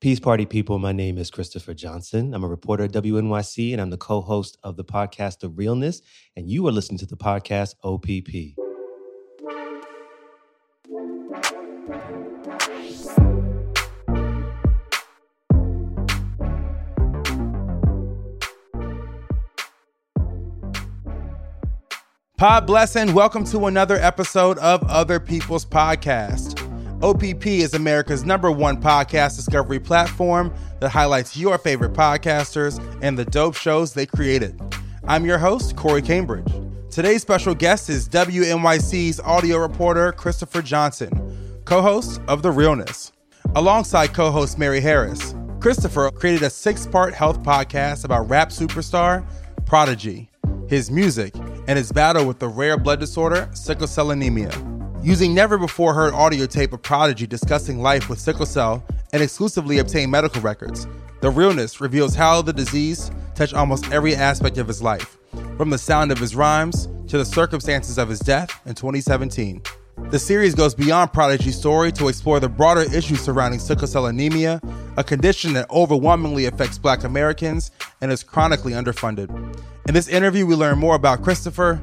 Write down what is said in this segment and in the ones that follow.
Peace Party people, my name is Christopher Johnson. I'm a reporter at WNYC and I'm the co host of the podcast The Realness. And you are listening to the podcast OPP. Pod blessing. Welcome to another episode of Other People's Podcast. OPP is America's number one podcast discovery platform that highlights your favorite podcasters and the dope shows they created. I'm your host, Corey Cambridge. Today's special guest is WNYC's audio reporter, Christopher Johnson, co host of The Realness. Alongside co host Mary Harris, Christopher created a six part health podcast about rap superstar Prodigy, his music, and his battle with the rare blood disorder, sickle cell anemia. Using never before heard audio tape of Prodigy discussing life with sickle cell and exclusively obtained medical records, The Realness reveals how the disease touched almost every aspect of his life, from the sound of his rhymes to the circumstances of his death in 2017. The series goes beyond Prodigy's story to explore the broader issues surrounding sickle cell anemia, a condition that overwhelmingly affects black Americans and is chronically underfunded. In this interview, we learn more about Christopher,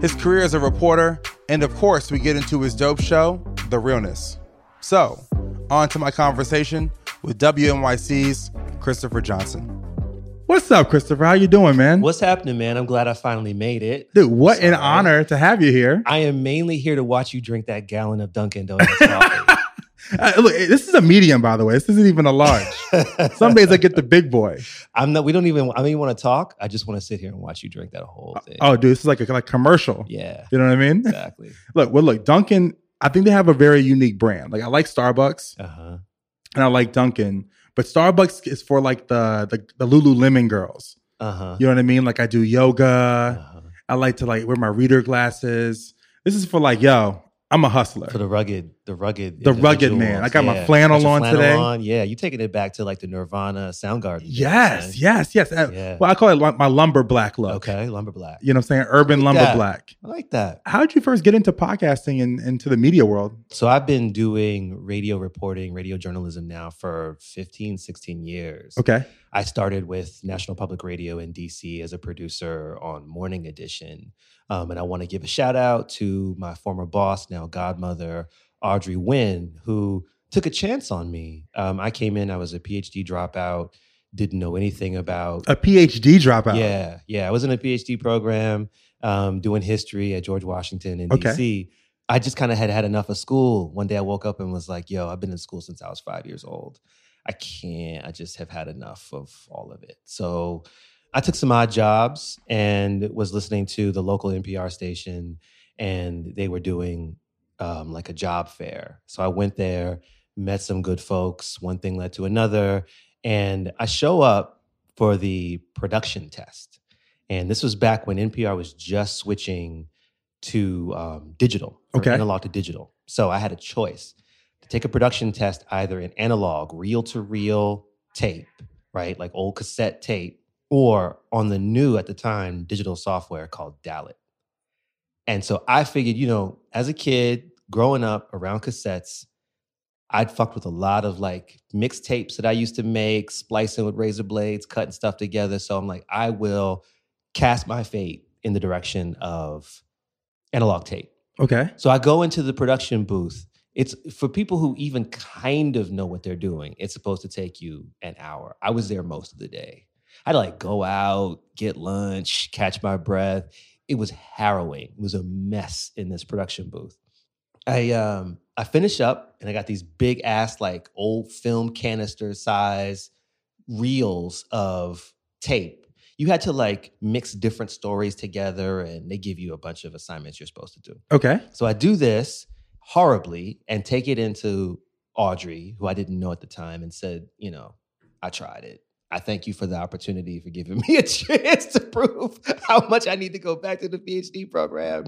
his career as a reporter, and of course, we get into his dope show, The Realness. So, on to my conversation with WNYC's Christopher Johnson. What's up, Christopher? How you doing, man? What's happening, man? I'm glad I finally made it. Dude, what an honor to have you here. I am mainly here to watch you drink that gallon of Dunkin' Donuts coffee. Uh, look, this is a medium, by the way. This isn't even a large. Some days I get the big boy. I'm not. We don't even. I don't even want to talk. I just want to sit here and watch you drink that whole thing. Oh, dude, this is like a like commercial. yeah, You know what I mean? exactly. Look, well, look, Dunkin'. I think they have a very unique brand. Like I like Starbucks Uh huh. and I like Dunkin', but Starbucks is for like the the, the Lululemon girls. Uh huh. You know what I mean? Like I do yoga. Uh-huh. I like to like wear my reader glasses. This is for like, yo, I'm a hustler. For the rugged, the rugged, The rugged man. I got my flannel Got your on today. on. Yeah, you're taking it back to like the Nirvana Soundgarden. yes, yes, yes. Uh, Yeah. Well, I call it my lumber black look. Okay, lumber black. You know what I'm saying? Urban like lumber that. black. I like that. How did you first get into podcasting and into the media world? So I've been doing radio reporting, radio journalism now for 15, 16 years. Okay. I started with National Public Radio in DC as a producer on Morning Edition. Um, and I want to give a shout out to my former boss, now godmother, Audrey Wynn, who took a chance on me. Um, I came in, I was a PhD dropout, didn't know anything about. A PhD dropout. Yeah, yeah. I was in a PhD program um, doing history at George Washington in Okay. DC. I just kind of had had enough of school. One day I woke up and was like, yo, I've been in school since I was five years old. I can't, I just have had enough of all of it. So I took some odd jobs and was listening to the local NPR station, and they were doing um, like a job fair. So I went there, met some good folks. One thing led to another. And I show up for the production test. And this was back when NPR was just switching to um, digital, Okay. analog to digital. So I had a choice to take a production test either in analog, reel to reel tape, right? Like old cassette tape, or on the new at the time digital software called Dalet. And so I figured, you know, as a kid growing up around cassettes, I'd fucked with a lot of like mixtapes that I used to make, splicing with razor blades, cutting stuff together. So I'm like, I will cast my fate in the direction of analog tape. Okay. So I go into the production booth. It's for people who even kind of know what they're doing. It's supposed to take you an hour. I was there most of the day. I'd like go out, get lunch, catch my breath. It was harrowing. It was a mess in this production booth. I um I finish up and I got these big ass like old film canister size reels of tape. You had to like mix different stories together and they give you a bunch of assignments you're supposed to do. Okay. So I do this horribly and take it into Audrey, who I didn't know at the time, and said, you know, I tried it. I thank you for the opportunity for giving me a chance to prove how much I need to go back to the PhD program.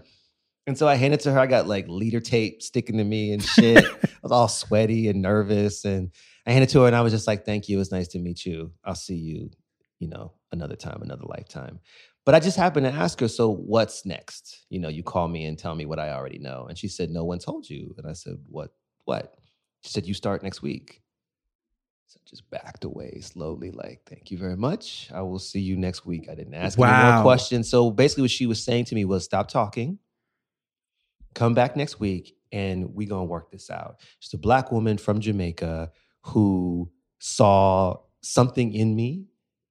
And so I handed to her. I got like leader tape sticking to me and shit. I was all sweaty and nervous. And I handed to her and I was just like, thank you. It's nice to meet you. I'll see you, you know, another time, another lifetime. But I just happened to ask her, so what's next? You know, you call me and tell me what I already know. And she said, no one told you. And I said, what? What? She said, you start next week. So just backed away slowly, like, thank you very much. I will see you next week. I didn't ask any more questions. So basically, what she was saying to me was, stop talking, come back next week, and we gonna work this out. She's a black woman from Jamaica who saw something in me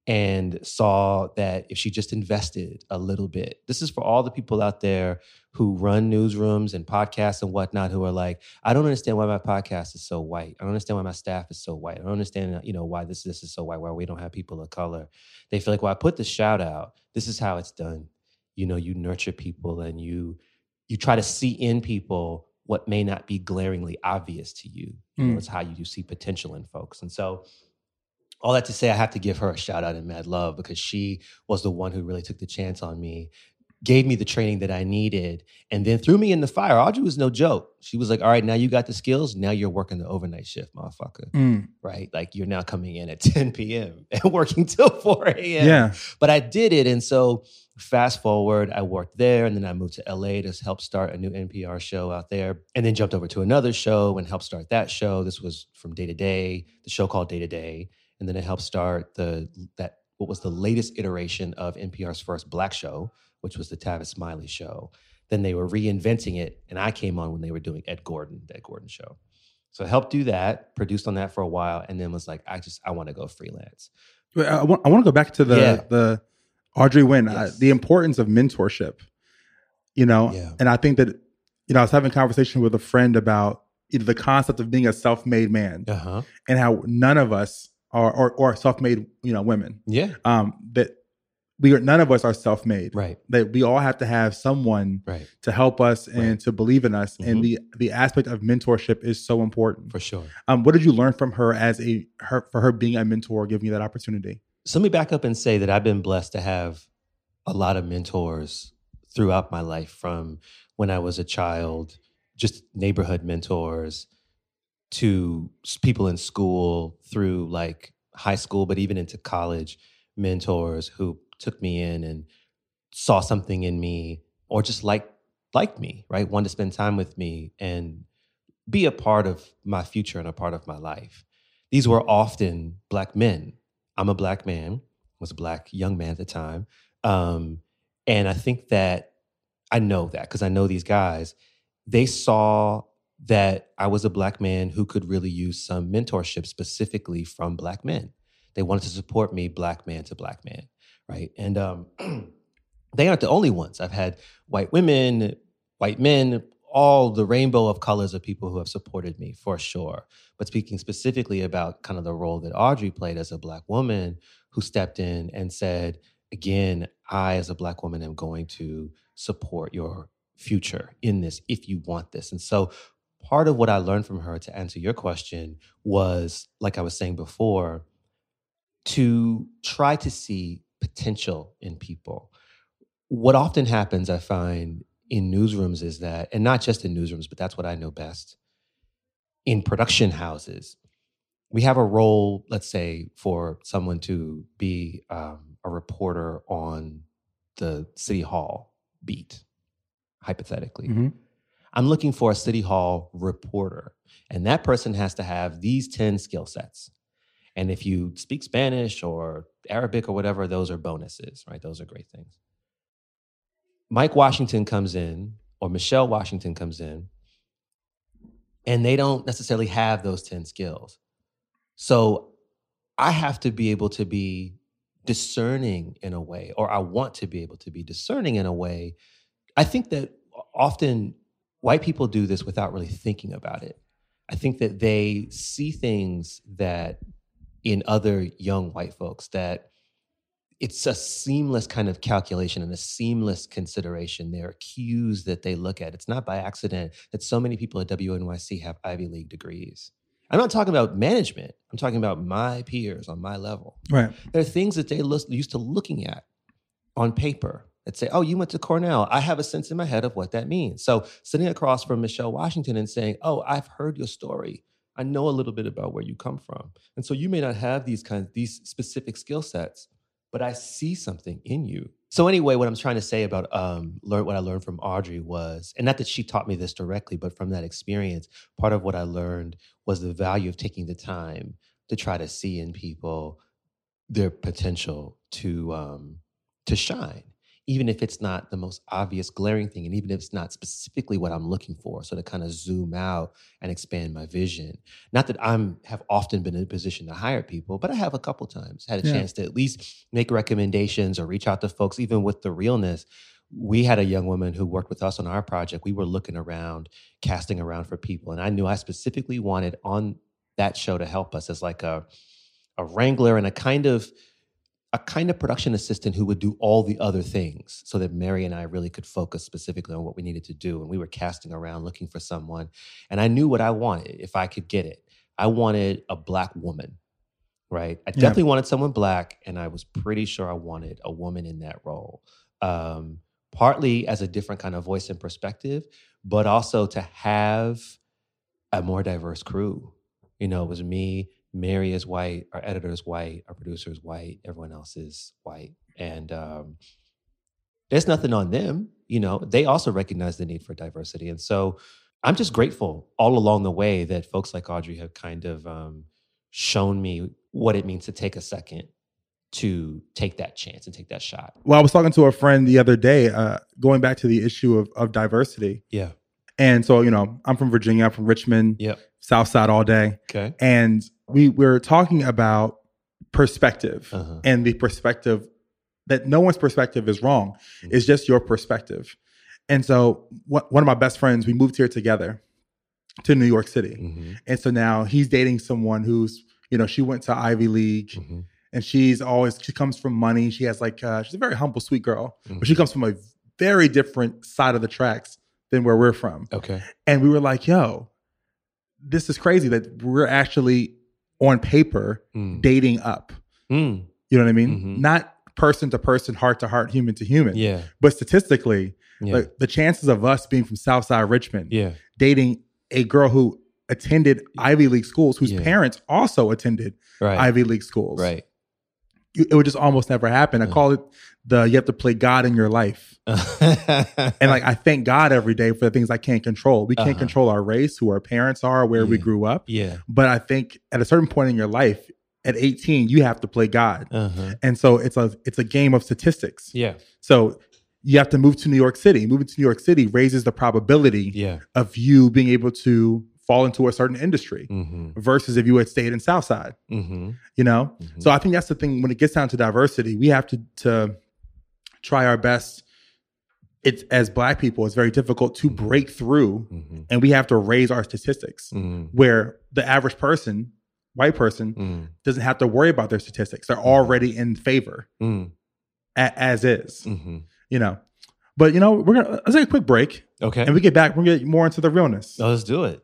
and saw that if she just invested a little bit, this is for all the people out there who run newsrooms and podcasts and whatnot who are like, I don't understand why my podcast is so white. I don't understand why my staff is so white. I don't understand, you know, why this this is so white, why we don't have people of color. They feel like, well, I put the shout out. This is how it's done. You know, you nurture people and you you try to see in people what may not be glaringly obvious to you. You know, Mm. it's how you see potential in folks. And so all that to say, I have to give her a shout out and mad love because she was the one who really took the chance on me, gave me the training that I needed, and then threw me in the fire. Audrey was no joke. She was like, All right, now you got the skills. Now you're working the overnight shift, motherfucker. Mm. Right? Like you're now coming in at 10 p.m. and working till 4 a.m. Yeah. But I did it. And so fast forward, I worked there and then I moved to LA to help start a new NPR show out there. And then jumped over to another show and helped start that show. This was from day to day, the show called Day to Day. And then I helped start the that what was the latest iteration of NPR's first black show, which was the Tavis Smiley show. Then they were reinventing it, and I came on when they were doing Ed Gordon, the Ed Gordon show. So I helped do that, produced on that for a while, and then was like, I just I want to go freelance. Wait, I want, I want to go back to the Yeah. the Audrey Wynn, uh, the importance of mentorship. You know, Yeah. and I think that you know I was having a conversation with a friend about you know, the concept of being a self-made man Uh huh. and how none of us are or, or self-made you know women. Yeah. Um, that we are none of us are self-made. Right. That we all have to have someone Right. to help us and Right. to believe in us, Mhm. and the the aspect of mentorship is so important. For sure. Um, what did you learn from her as a her for her being a mentor, giving you that opportunity? So let me back up and say that I've been blessed to have a lot of mentors throughout my life from when I was a child, just neighborhood mentors to people in school through like high school, but even into college mentors who took me in and saw something in me or just like liked me, right? Wanted to spend time with me and be a part of my future and a part of my life. These were often black men. I'm a black man, was a black young man at the time. Um, and I think that I know that because I know these guys, they saw that I was a black man who could really use some mentorship specifically from black men. They wanted to support me, black man to black man, right? And um, they aren't the only ones. I've had white women, white men, all the rainbow of colors of people who have supported me for sure. But speaking specifically about kind of the role that Audrey played as a black woman who stepped in and said, again, I as a black woman am going to support your future in this if you want this. And so part of what I learned from her to answer your question was, like I was saying before, to try to see potential in people. What often happens, I find, in newsrooms is that, and not just in newsrooms, but that's what I know best, in production houses, we have a role, let's say, for someone to be um, a reporter on the city hall beat, hypothetically. Mhm. I'm looking for a city hall reporter, and that person has to have these 10 skill sets. And if you speak Spanish or Arabic or whatever, those are bonuses, right? Those are great things. Mike Washington comes in, or Michelle Washington comes in, and they don't necessarily have those 10 skills. So I have to be able to be discerning in a way, or I want to be able to be discerning in a way. I think that often white people do this without really thinking about it. I think that they see things that in other young white folks that it's a seamless kind of calculation and a seamless consideration. There are cues that they look at. It's not by accident that so many people at WNYC have Ivy League degrees. I'm not talking about management. I'm talking about my peers on my level. Right. There are things that they look, used to looking at on paper that say, oh, you went to Cornell. I have a sense in my head of what that means. So sitting across from Michelle Washington and saying, oh, I've heard your story. I know a little bit about where you come from. And so you may not have these kinds, these specific skill sets, but I see something in you. So anyway, what I'm trying to say about um, learn what I learned from Audrey was, and not that she taught me this directly, but from that experience, part of what I learned was the value of taking the time to try to see in people their potential to um, to shine even if it's not the most obvious glaring thing and even if it's not specifically what i'm looking for so to kind of zoom out and expand my vision. Not that i'm have often been in a position to hire people but i have a couple times. Had a Yeah. chance to at least make recommendations or reach out to folks even with the realness. We had a young woman who worked with us on our project. We were looking around casting around for people and i knew i specifically wanted on that show to help us as like a a wrangler and a kind of a kind of production assistant who would do all the other things so that Mary and I really could focus specifically on what we needed to do. And we were casting around looking for someone. And I knew what I wanted if I could get it. I wanted a black woman, right? I Yeah. definitely wanted someone black. And I was pretty sure I wanted a woman in that role. Um, partly as a different kind of voice and perspective, but also to have a more diverse crew. You know, it was me, Mary is white, our editor is white, our producer is white, everyone else is white. And um, there's nothing on them. You know, they also recognize the need for diversity. And so I'm just grateful all along the way that folks like Audrey have kind of um, shown me what it means to take a second to take that chance and take that shot. Well, I was talking to a friend the other day, uh, going back to the issue of, of diversity. Yeah. And so, you know, I'm from Virginia, I'm from Richmond, Yep. South Side all day. Okay. And we were talking about perspective Uh-huh. and the perspective that no one's perspective is wrong. Mhm. It's just your perspective. And so, wh- one of my best friends, we moved here together to New York City. Mhm. And so now he's dating someone who's, you know, she went to Ivy League Mhm. and she's always, she comes from money. She has like, uh, she's a very humble, sweet girl, but she comes from a very different side of the tracks than where we're from. Okay. And we were like, yo, this is crazy that we're actually on paper Mm. dating up. Mm. You know what I mean? Mhm. Not person to person, heart to heart, human to human. Yeah. But statistically, Yeah. like the chances of us being from Southside Richmond yeah. dating a girl who attended Ivy League schools, whose Yeah. parents also attended Right. Ivy League schools, right. It would just almost never happen. I call it the you have to play God in your life. And like I thank God every day for the things I can't control. We can't Uh-huh. control our race, who our parents are, where we grew up. yeah. But I think at a certain point in your life, at 18, you have to play God. Uh-huh. And so it's a it's a game of statistics. Yeah. So you have to move to New York City. Moving to New York City raises the probability Yeah. of you being able to fall into a certain industry Mm-hmm. versus if you had stayed in Southside, Mm-hmm. you know? Mhm. So I think that's the thing when it gets down to diversity, we have to to try our best. It's as black people, it's very difficult to Mhm. break through Mm-hmm. and we have to raise our statistics Mm-hmm. where the average person, white person, Mm-hmm. doesn't have to worry about their statistics. They're already in favor Mm-hmm. a- as is, Mm-hmm. you know. But you know, we're gonna let's take a quick break Okay. and we get back, we're gonna get more into the realness. Oh, let's do it.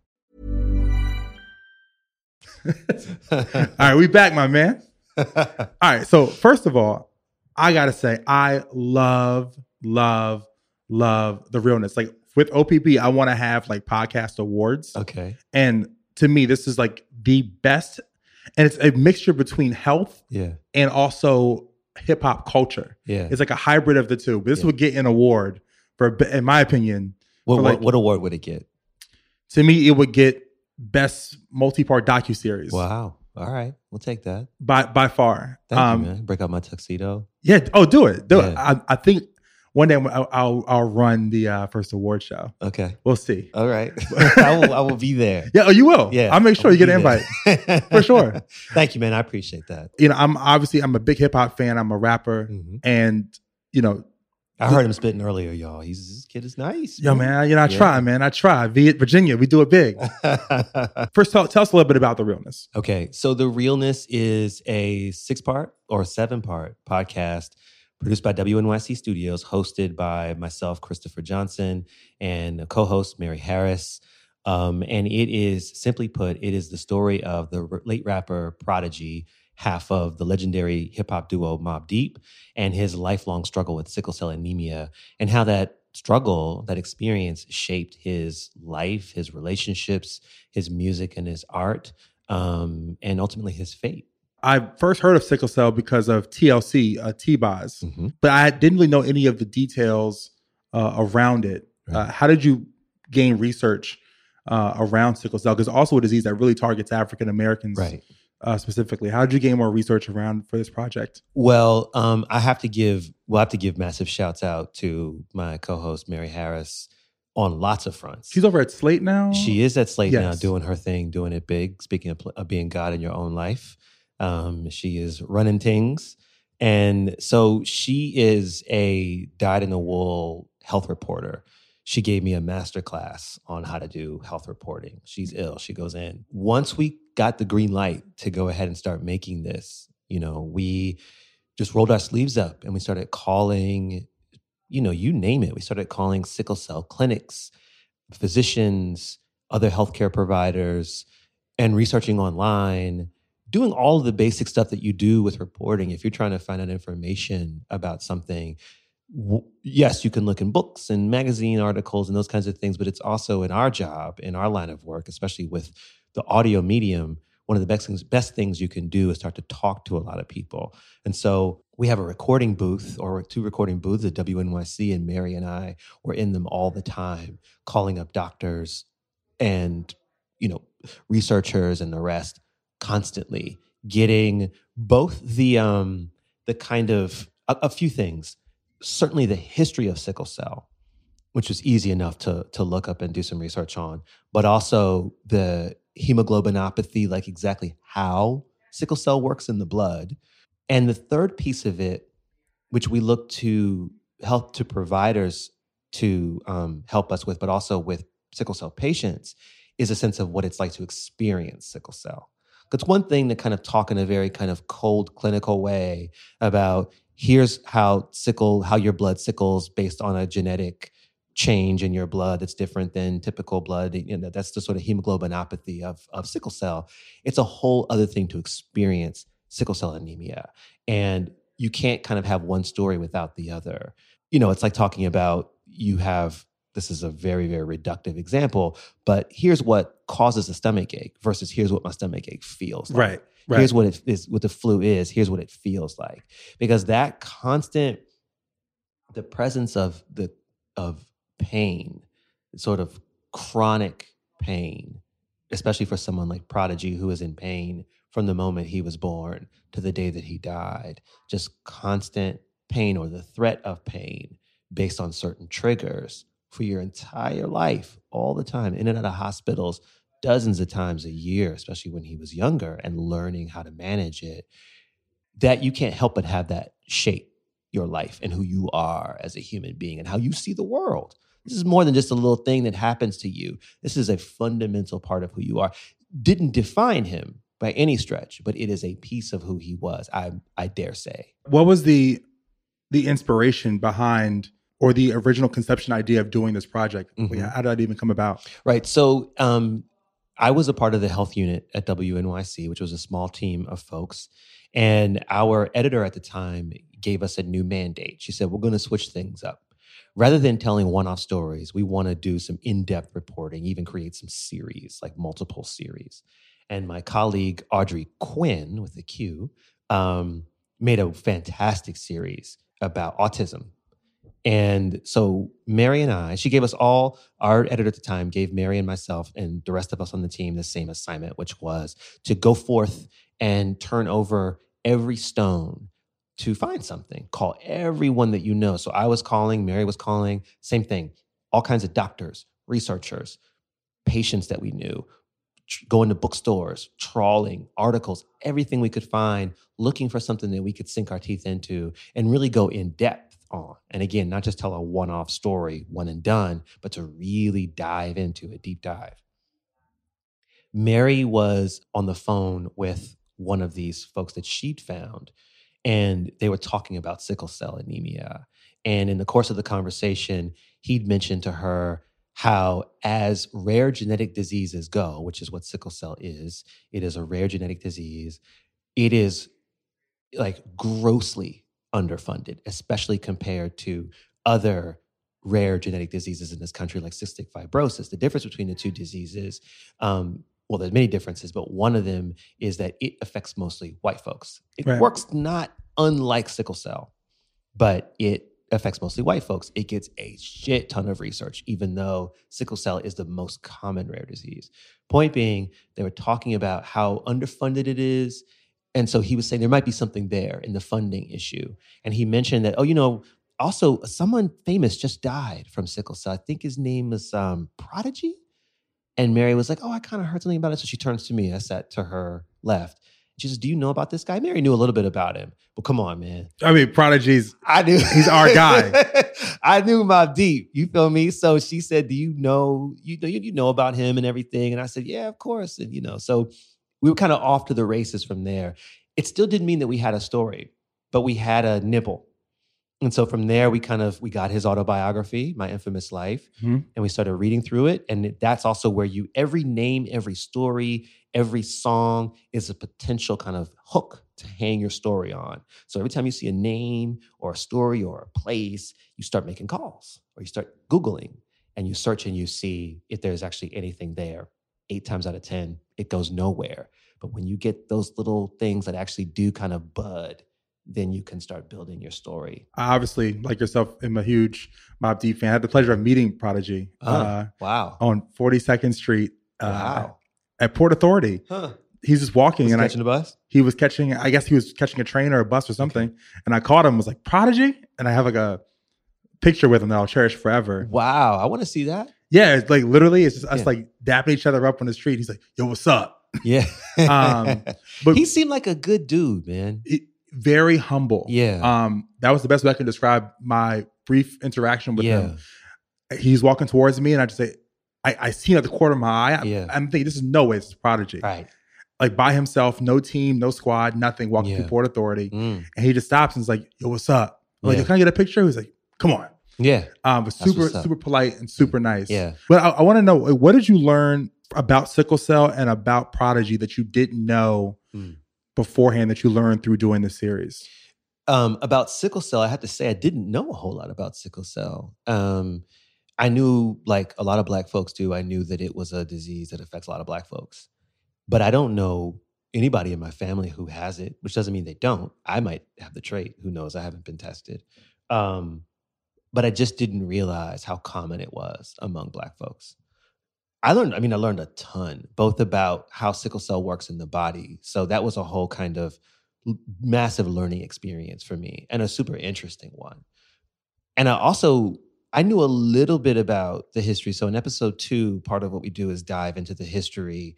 All right, we back, my man. All right, so first of all, I gotta say, I love, love, love the realness. Like with OPP, I want to have like podcast awards, okay. and to me, this is like the best, and it's a mixture between health Yeah. and also hip hop culture. Yeah. It's like a hybrid of the two. But this Yeah. would get an award for, in my opinion, What, what, like- what award would it get? to me, it would get best multi-part docu series Wow. All right. We'll take that. by by far. Thank Um, you, man. Break out my tuxedo. Yeah. Oh, do it. Do it. I, I think one day I'll I'll, I'll run the uh, first award show. Okay. We'll see. All right. I will. I will be there. Yeah, oh, you will. Yeah. I'll make sure I'll you get an there. invite. For sure. Thank you, man. I appreciate that. You know, I'm obviously I'm a big hip hop fan. I'm a rapper, Mhm. and you know, I heard him spitting earlier, y'all. He's this kid is nice. yo, man, you know, I Yeah. try, man, I try. Virginia, we do it big. First, tell, tell us a little bit about the realness. Okay, so the realness is a six-part or seven-part podcast produced by WNYC Studios, hosted by myself, Christopher Johnson, and co-host Mary Harris. Um, and it is simply put, it is the story of the late rapper Prodigy, half of the legendary hip hop duo Mobb Deep, and his lifelong struggle with sickle cell anemia, and how that struggle, that experience shaped his life, his relationships, his music, and his art um, and ultimately his fate. I first heard of sickle cell because of TLC, uh, T-Boz, Mhm. but I didn't really know any of the details uh, around it. Uh, how did you gain research uh, around sickle cell? Because also a disease that really targets African Americans Right. Uh, specifically. How did you gain more research around for this project? Well, um, I have to give, we'll have to give massive shouts out to my co host, Mary Harris, on lots of fronts. She's over at Slate now. She is at Slate now doing her thing, doing it big. Speaking of, of being God in your own life, um, she is running things. And so she is a dyed in the wool health reporter. She gave me a master class on how to do health reporting. She's ill. She goes in. Once we got the green light to go ahead and start making this, you know, we just rolled our sleeves up and we started calling, you know, you name it. We started calling sickle cell clinics, physicians, other healthcare providers, and researching online, doing all of the basic stuff that you do with reporting. If you're trying to find out information about something, yes, you can look in books and magazine articles and those kinds of things, but it's also in our job, in our line of work, especially with the audio medium. One of the best things, best things you can do is start to talk to a lot of people. And so we have a recording booth or two recording booths at WNYC, and Mary and I were in them all the time, calling up doctors and you know researchers and the rest constantly getting both the um the kind of a, a few things certainly the history of sickle cell which was easy enough to to look up and do some research on but also the hemoglobinopathy like exactly how sickle cell works in the blood and the third piece of it which we look to help to providers to um, help us with but also with sickle cell patients is a sense of what it's like to experience sickle cell. It's one thing to kind of talk in a very kind of cold clinical way about here's how sickle, how your blood sickles based on a genetic change in your blood that's different than typical blood. You know, that's the sort of hemoglobinopathy of, of sickle cell. It's a whole other thing to experience sickle cell anemia. And you can't kind of have one story without the other. You know, it's like talking about you have this is a very, very reductive example, but here's what causes a stomach ache versus here's what my stomach ache feels like. Right. Right. Here's what it is what the flu is, here's what it feels like. Because that constant the presence of the of pain, sort of chronic pain, especially for someone like Prodigy who is in pain from the moment he was born to the day that he died, just constant pain or the threat of pain based on certain triggers for your entire life, all the time, in and out of hospitals, dozens of times a year, especially when he was younger, and learning how to manage it, that you can't help but have that shape your life and who you are as a human being and how you see the world. This is more than just a little thing that happens to you. This is a fundamental part of who you are. Didn't define him by any stretch, but it is a piece of who he was. I I dare say. What was the the inspiration behind or the original conception idea of doing this project? Mhm. How did that even come about? Right. So um, I was a part of the health unit at WNYC, which was a small team of folks. And our editor at the time gave us a new mandate. She said, We're going to switch things up. Rather than telling one off stories, we want to do some in depth reporting, even create some series, like multiple series. And my colleague, Audrey Quinn, with a Q, um, made a fantastic series about autism. And so Mary and I, she gave us all, our editor at the time gave Mary and myself and the rest of us on the team the same assignment, which was to go forth and turn over every stone to find something. Call everyone that you know. So I was calling, Mary was calling, same thing. All kinds of doctors, researchers, patients that we knew, going to bookstores, trawling, articles, everything we could find, looking for something that we could sink our teeth into and really go in depth on. And again, not just tell a one off story, one and done, but to really dive into a deep dive. Mary was on the phone with one of these folks that she'd found, and they were talking about sickle cell anemia. And in the course of the conversation, he'd mentioned to her how, as rare genetic diseases go, which is what sickle cell is, it is a rare genetic disease, it is like grossly underfunded, especially compared to other rare genetic diseases in this country, like cystic fibrosis. The difference between the two diseases, um, well, there's many differences, but one of them is that it affects mostly white folks. It right. works not unlike sickle cell, but it affects mostly white folks. It gets a shit ton of research, even though sickle cell is the most common rare disease. Point being, they were talking about how underfunded it is and so he was saying there might be something there in the funding issue. And he mentioned that, oh, you know, also someone famous just died from sickle cell. I think his name is um, Prodigy. And Mary was like, oh, I kind of heard something about it. So she turns to me. I sat to her left. She says, "Do you know about this guy?" Mary knew a little bit about him, but come on, man. I mean, Prodigy's. I knew he's our guy. I knew Mobb Deep. You feel me? So she said, "Do you know you know you know about him and everything?" And I said, "Yeah, of course." And you know, so we were kind of off to the races from there. It still didn't mean that we had a story, but we had a nibble. And so from there, we kind of we got his autobiography, My Infamous Life, mm-hmm. and we started reading through it. And that's also where you every name, every story, every song is a potential kind of hook to hang your story on. So every time you see a name or a story or a place, you start making calls or you start Googling and you search and you see if there's actually anything there eight times out of 10, it goes nowhere. But when you get those little things that actually do kind of bud, then you can start building your story. I obviously, like yourself, am a huge Mobb Deep fan. I had the pleasure of meeting Prodigy. Oh, uh, wow. On 42nd Street. Uh, wow. At Port Authority. Huh. He's just walking and I was and catching I, a bus. He was catching. I guess he was catching a train or a bus or something. Okay. And I caught him. Was like Prodigy, and I have like a picture with him that I'll cherish forever. Wow, I want to see that. Yeah, it's like literally, it's just us yeah. like dapping each other up on the street. He's like, "Yo, what's up?" Yeah. um, but he seemed like a good dude, man. It, very humble. Yeah. Um, that was the best way I can describe my brief interaction with yeah. him. He's walking towards me, and I just say, "I, I see him at the corner of my eye. I, yeah. I'm thinking, this is no way. This is Prodigy. Right. Like by himself, no team, no squad, nothing. Walking yeah. through Port Authority, mm. and he just stops and is like, "Yo, what's up?" I'm yeah. "Can I get a picture?" He's like, "Come on." Yeah. Um, but super, super polite and super nice. Yeah. But I, I want to know what did you learn about sickle cell and about Prodigy that you didn't know mm. Beforehand that you learned through doing the series? Um, about sickle cell, I have to say I didn't know a whole lot about sickle cell. Um, I knew, like a lot of Black folks do, I knew that it was a disease that affects a lot of Black folks, but I don't know anybody in my family who has it, which doesn't mean they don't. I might have the trait. Who knows? I haven't been tested. Um, but I just didn't realize how common it was among Black folks. I learned, I mean, I learned a ton, both about how sickle cell works in the body. So that was a whole kind of massive learning experience for me and a super interesting one. And I also, I knew a little bit about the history. So in episode two, part of what we do is dive into the history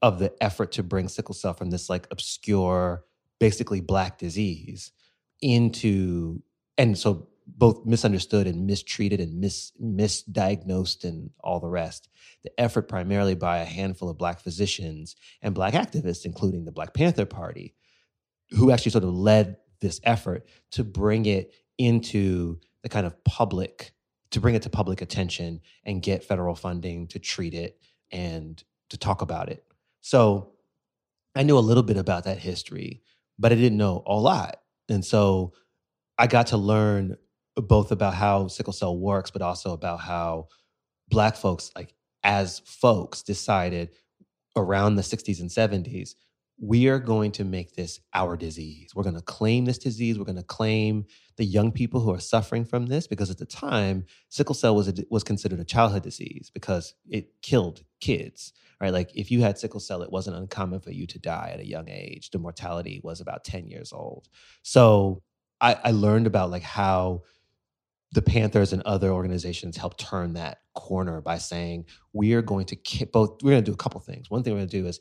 of the effort to bring sickle cell from this like obscure, basically black disease into, and so both misunderstood and mistreated and mis- misdiagnosed and all the rest. The effort primarily by a handful of black physicians and black activists, including the Black Panther Party, who actually sort of led this effort to bring it into the kind of public, to bring it to public attention and get federal funding to treat it and to talk about it. So I knew a little bit about that history, but I didn't know a lot. And so I got to learn both about how sickle cell works, but also about how Black folks, like as folks, decided around the 60s and 70s we are going to make this our disease. We're going to claim this disease. We're going to claim the young people who are suffering from this because at the time, sickle cell was a, was considered a childhood disease because it killed kids. Right? Like if you had sickle cell, it wasn't uncommon for you to die at a young age. The mortality was about 10 years old. So I, I learned about like how the Panthers and other organizations helped turn that corner by saying we are going to ki- both. We're going to do a couple things. One thing we're going to do is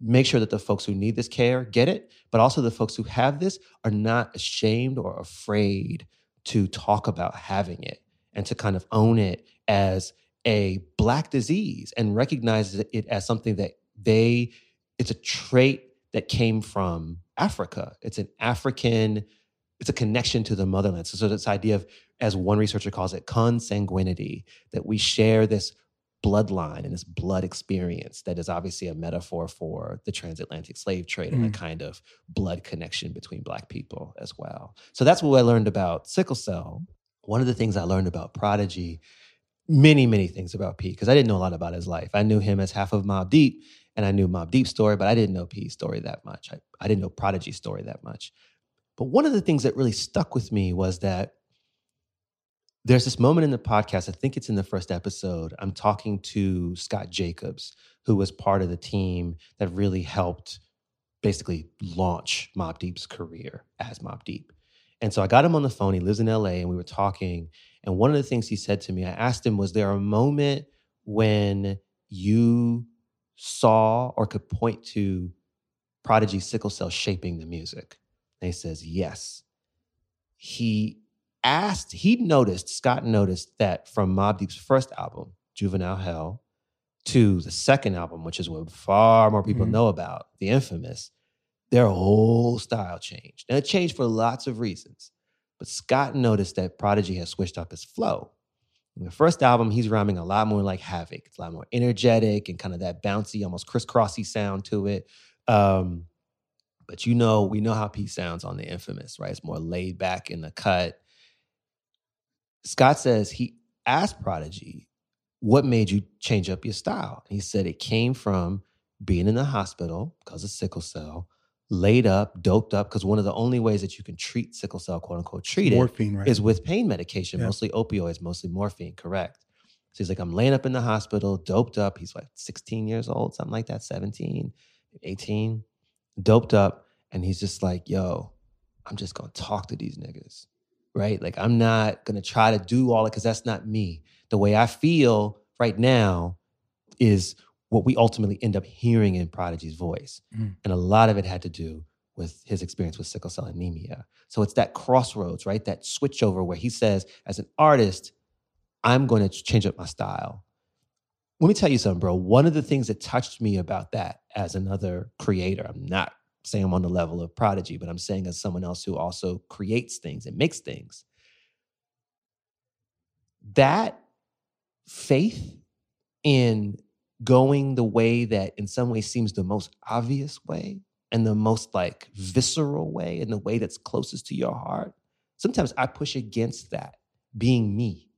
make sure that the folks who need this care get it, but also the folks who have this are not ashamed or afraid to talk about having it and to kind of own it as a black disease and recognize it as something that they it's a trait that came from Africa. It's an African, it's a connection to the motherland. So, so this idea of, as one researcher calls it, consanguinity, that we share this bloodline and this blood experience that is obviously a metaphor for the transatlantic slave trade and a mm. kind of blood connection between black people as well. So that's what I learned about sickle cell. One of the things I learned about Prodigy, many, many things about Pete, because I didn't know a lot about his life. I knew him as half of Mobb Deep, and I knew Mobb Deep's story, but I didn't know P's story that much. I, I didn't know Prodigy's story that much. But one of the things that really stuck with me was that there's this moment in the podcast, I think it's in the first episode. I'm talking to Scott Jacobs, who was part of the team that really helped basically launch Mobb Deep's career as Mobb Deep. And so I got him on the phone. He lives in LA and we were talking. And one of the things he said to me, I asked him, Was there a moment when you saw or could point to Prodigy Sickle Cell shaping the music? And he says, Yes. He asked, he noticed, Scott noticed that from Mobb Deep's first album, Juvenile Hell, to the second album, which is what far more people Mhm. know about, The Infamous, their whole style changed. And it changed for lots of reasons. But Scott noticed that Prodigy has switched up his flow. In the first album, he's rhyming a lot more like Havoc. It's a lot more energetic and kind of that bouncy, almost crisscrossy sound to it. Um, but you know, we know how Pete sounds on the infamous, right? It's more laid back in the cut. Scott says he asked Prodigy, what made you change up your style? And he said it came from being in the hospital because of sickle cell, laid up, doped up, because one of the only ways that you can treat sickle cell, quote unquote, treat it Morphine, right? is with pain medication, Yeah. mostly opioids, mostly morphine, correct. So he's like, I'm laying up in the hospital, doped up. He's like 16 years old, something like that, 17, 18, doped up. And he's just like, yo, I'm just gonna talk to these niggas, right? Like, I'm not gonna try to do all it because that's not me. The way I feel right now is what we ultimately end up hearing in Prodigy's voice. Mm. And a lot of it had to do with his experience with sickle cell anemia. So it's that crossroads, right? That switchover where he says, as an artist, I'm going to change up my style. Let me tell you something, bro. One of the things that touched me about that as another creator, I'm not saying I'm on the level of Prodigy, but I'm saying as someone else who also creates things and makes things. That faith in going the way that in some ways seems the most obvious way and the most like visceral way and the way that's closest to your heart. Sometimes I push against that being me.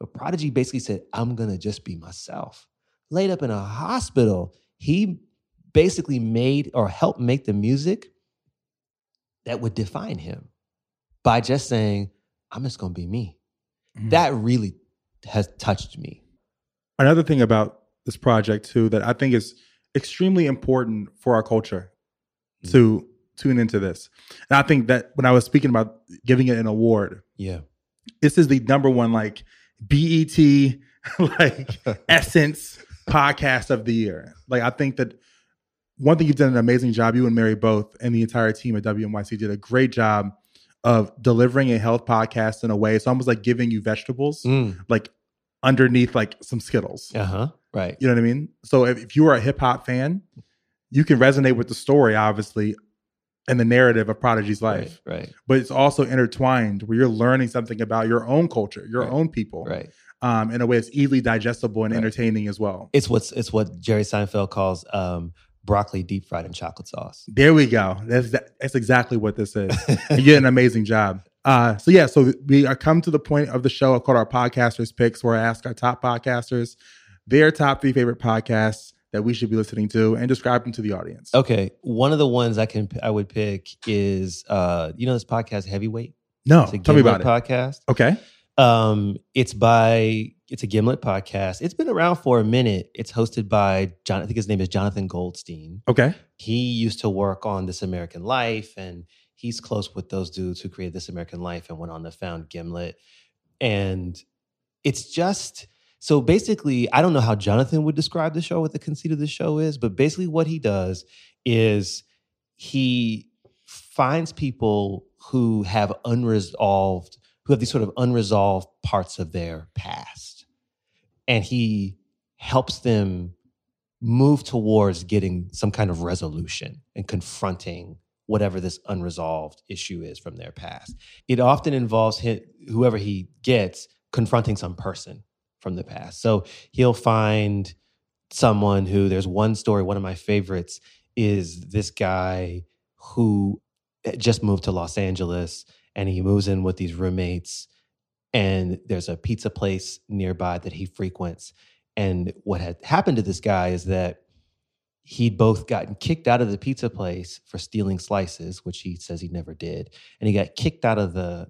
But Prodigy basically said, I'm gonna just be myself. Laid up in a hospital, he basically made or helped make the music that would define him by just saying, I'm just gonna be me. Mhm. That really has touched me. Another thing about this project too that I think is extremely important for our culture to tune into this. And I think that when I was speaking about giving it an award, Yeah. this is the number one like BET like essence podcast of the year. Like I think that one thing you've done an amazing job, you and Mary both, and the entire team at WNYC did a great job of delivering a health podcast in a way. It's almost like giving you vegetables, Mm. like underneath like some Skittles. Uh-huh. Right. You know what I mean? So if, if you are a hip hop fan, you can resonate with the story, obviously, and the narrative of Prodigy's life. Right. Right. But it's also intertwined where you're learning something about your own culture, your Right. own people, Right. um, in a way it's easily digestible and Right. entertaining as well. It's what's it's what Jerry Seinfeld calls um, broccoli deep fried in chocolate sauce. There we go. That's that's exactly what this is. you did an amazing job. Uh, so yeah, so we are come to the point of the show called our podcasters picks, where I ask our top podcasters their top three favorite podcasts that we should be listening to and describe them to the audience. Okay, one of the ones I can I would pick is uh, you know this podcast Heavyweight. No, It's a tell me about it. Podcast. Okay. Um, it's by it's a Gimlet podcast. It's been around for a minute. It's hosted by John. I think his name is Jonathan Goldstein. Okay. He used to work on This American Life, and he's close with those dudes who created This American Life and went on to found Gimlet. And it's just so basically, I don't know how Jonathan would describe the show, what the conceit of the show is, but basically what he does is he finds people who have unresolved, who have these sort of unresolved parts of their past. And he helps them move towards getting some kind of resolution and confronting whatever this unresolved issue is from their past. It often involves him, whoever he gets confronting some person from the past. So he'll find someone who there's one story, one of my favorites is this guy who eh, just moved to Los Angeles and he moves in with these roommates and there's a pizza place nearby that he frequents and what had happened to this guy is that he'd both gotten kicked out of the pizza place for stealing slices, which he says he never did, and he got kicked out of the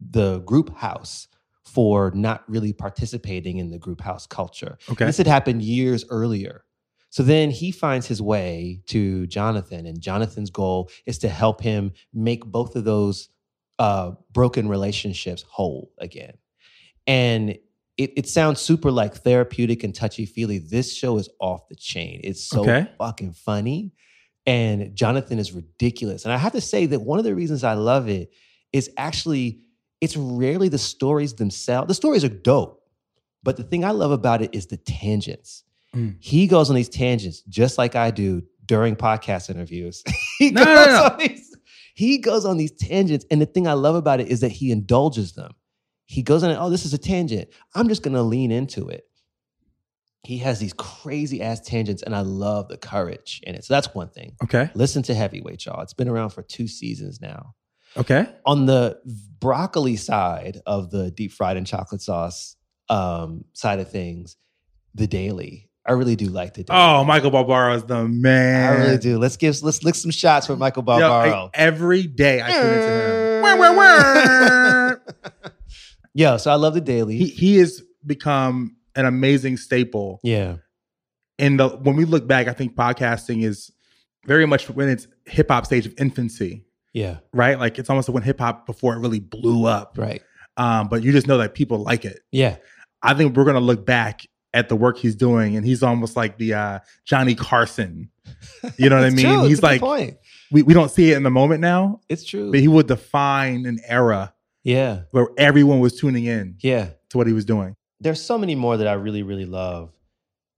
the group house for not really participating in the group house culture. Okay. This had happened years earlier. So then he finds his way to Jonathan, and Jonathan's goal is to help him make both of those uh, broken relationships whole again. And it, it sounds super like therapeutic and touchy feely. This show is off the chain. It's so Okay. fucking funny. And Jonathan is ridiculous. And I have to say that one of the reasons I love it is actually, it's rarely the stories themselves. The stories are dope. But the thing I love about it is the tangents. Mm. He goes on these tangents just like I do during podcast interviews. he, No, goes no, no. On these, he goes on these tangents. And the thing I love about it is that he indulges them. He goes on, oh, this is a tangent. I'm just going to lean into it. He has these crazy ass tangents, and I love the courage in it. So that's one thing. Okay. Listen to Heavyweight, y'all. It's been around for two seasons now. Okay. On the broccoli side of the deep fried and chocolate sauce um, side of things, the daily. I really do like the daily. Oh, Michael Barbaro is the man. I really do. Let's give let's lick some shots for Michael Yo, Barbaro. I- every day I tune into him. Yeah, so I love the daily. he he has become an amazing staple. yeah, And the when we look back, I think podcasting is very much when it's hip hop stage of infancy, yeah, right? Like it's almost like when hip hop before it really blew up. right. Um, but you just know that people like it. Yeah, I think we're gonna look back at the work he's doing, and he's almost like the uh, Johnny Carson. You know what I mean? true. He's like we, we don't see it in the moment now, It's true. but he would define an era yeah, where everyone was tuning in yeah. to what he was doing. There's so many more that I really, really love,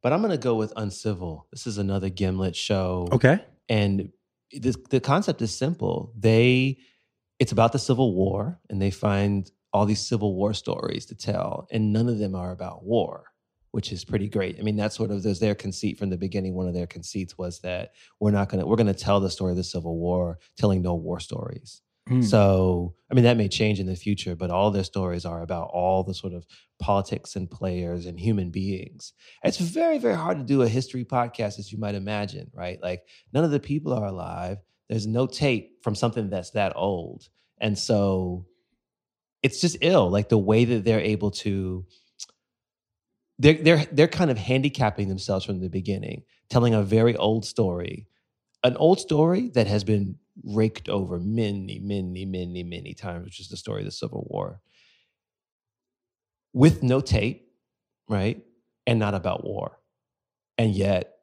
but I'm gonna go with Uncivil. This is another Gimlet show. Okay. and the the concept is simple. They it's about the Civil War, and they find all these Civil War stories to tell, and none of them are about war, which is pretty great. I mean, that's sort of there's their conceit from the beginning. One of their conceits was that we're not gonna we're gonna tell the story of the Civil War, telling no war stories. Mm. So, I mean, that may change in the future, but all their stories are about all the sort of politics and players and human beings. It's very, very hard to do a history podcast, as you might imagine, right? Like, none of the people are alive. There's no tape from something that's that old. And so it's just ill, like the way that they're able to. They're, they're, they're kind of handicapping themselves from the beginning, telling a very old story, an old story that has been raked over many, many, many, many times, which is the story of the Civil War, with no tape, right? And not about war. And yet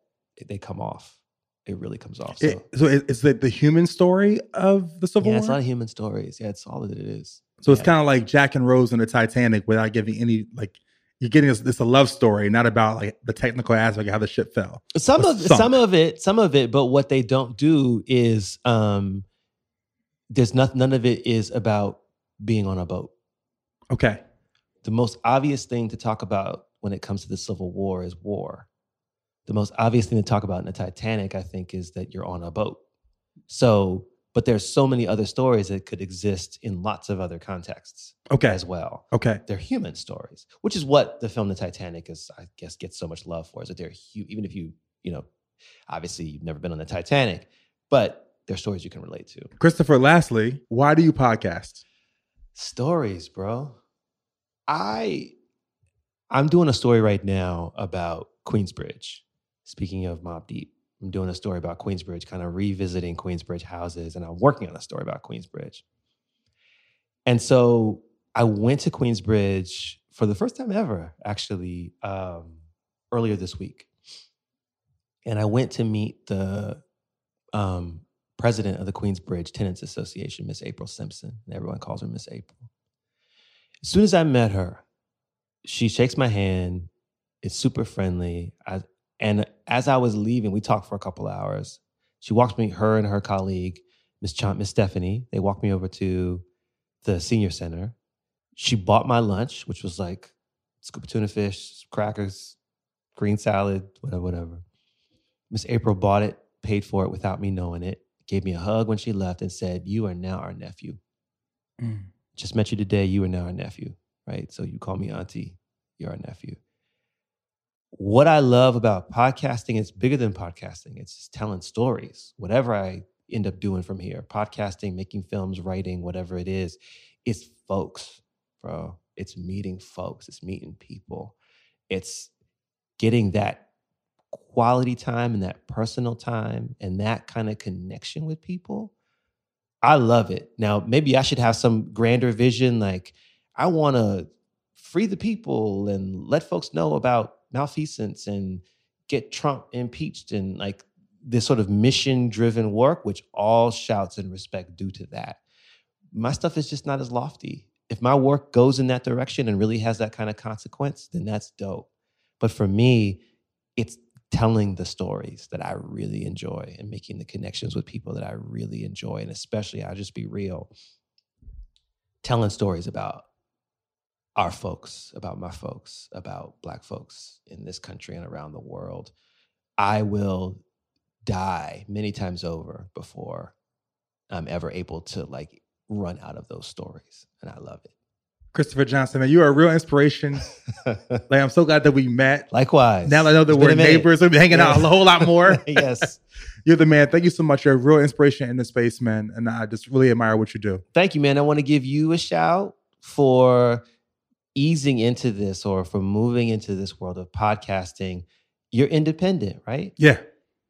they come off. It really comes off. So, It- so it- it's the, the human story of the Civil yeah, War. it's not human stories. Yeah, it's all that it is. so it's kind of like Jack and Rose in the Titanic without giving any like you're getting this, this a love story, not about like the technical aspect of how the ship fell. some of sunk. some of it, some of it, but what they don't do is um there's not none of it is about being on a boat. Okay. the most obvious thing to talk about when it comes to the Civil War is war. The most obvious thing to talk about in the Titanic, I think, is that you're on a boat. So, but there's so many other stories that could exist in lots of other contexts Okay. as well. Okay. They're human stories, which is what the film The Titanic is, I guess, gets so much love for. Is that they're hu- even if you, you know, obviously you've never been on the Titanic, but they're stories you can relate to. Christopher, lastly, why do you podcast? Stories, bro. I I'm doing a story right now about Queensbridge. Speaking of Mobb Deep, I'm doing a story about Queensbridge, kind of revisiting Queensbridge houses, and I'm working on a story about Queensbridge. And so I went to Queensbridge for the first time ever, actually, um, earlier this week. And I went to meet the um, president of the Queensbridge Tenants Association, Miss April Simpson. Everyone calls her Miss April. As soon as I met her, she shakes my hand. It's super friendly. I, and as I was leaving, we talked for a couple of hours. She walked me, her and her colleague, Miss Ch- Miss Stephanie. They walked me over to the senior center. She bought my lunch, which was like scoop of tuna fish, crackers, green salad, whatever, whatever. Miss April bought it, paid for it without me knowing it, gave me a hug when she left, and said, "You are now our nephew." Mm. Just met you today. You are now our nephew, right? So you call me auntie. You're our nephew. What I love about podcasting is bigger than podcasting. It's just telling stories. Whatever I end up doing from here, podcasting, making films, writing, whatever it is, it's folks, bro. It's meeting folks. It's meeting people. It's getting that quality time and that personal time and that kind of connection with people. I love it. Now, maybe I should have some grander vision like I want to free the people and let folks know about malfeasance and get Trump impeached and like this sort of mission driven work, which all shouts and respect due to that. My stuff is just not as lofty. If my work goes in that direction and really has that kind of consequence, then that's dope. But for me, it's telling the stories that I really enjoy and making the connections with people that I really enjoy. And especially, I'll just be real, telling stories about our folks, about my folks, about Black folks in this country and around the world. I will die many times over before I'm ever able to like run out of those stories. And I love it. Christopher Johnson, man, you are a real inspiration. like, I'm so glad that we met. Likewise. Now that I know that It's we're neighbors, we'll be hanging out a whole lot more. yes. You're the man. Thank you so much. You're a real inspiration in the space, man. And I just really admire what you do. Thank you, man. I want to give you a shout for easing into this or for moving into this world of podcasting. You're independent, right? Yeah.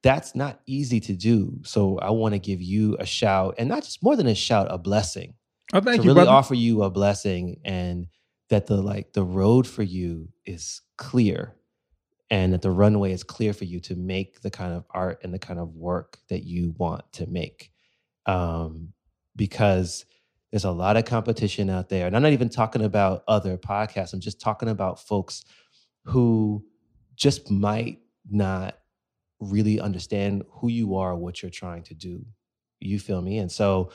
That's not easy to do. So I want to give you a shout and not just more than a shout, a blessing. Oh, thank to you, really brother. offer you a blessing and that the like the road for you is clear and that the runway is clear for you to make the kind of art and the kind of work that you want to make um, because there's a lot of competition out there and i'm not even talking about other podcasts i'm just talking about folks who just might not really understand who you are what you're trying to do. You feel me? And so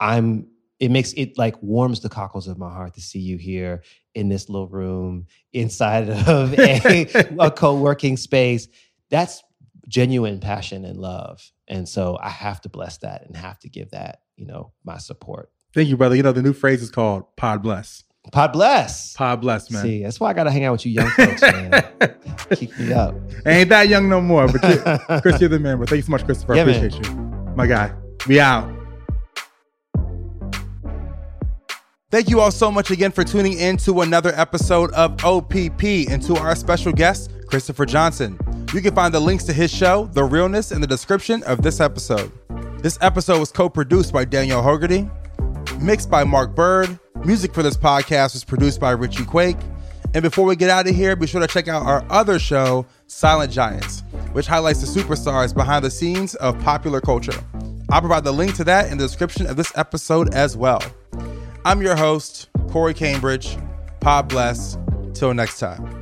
i'm it makes it like warms the cockles of my heart to see you here in this little room inside of a, a co-working space. That's genuine passion and love. And so i have to bless that and have to give that you know my support. Thank you, brother. You know, the new phrase is called pod bless. Pod bless Pod bless, man. see that's why i gotta hang out with you young folks man keep me up Ain't that young no more. But you, Chris, you're the man. But thank you so much, Christopher. I Yeah, man. appreciate you. My guy. We out. Thank you all so much again for tuning in to another episode of OPP and to our special guest, Christopher Johnson. You can find the links to his show, The Realness, in the description of this episode. This episode was co produced by Daniel Hogarty, mixed by Mark Bird. Music for this podcast was produced by Richie Quake. And before we get out of here, be sure to check out our other show, Silent Giants, which highlights the superstars behind the scenes of popular culture. I'll provide the link to that in the description of this episode as well. I'm your host, Corey Cambridge. Pod bless. Till next time.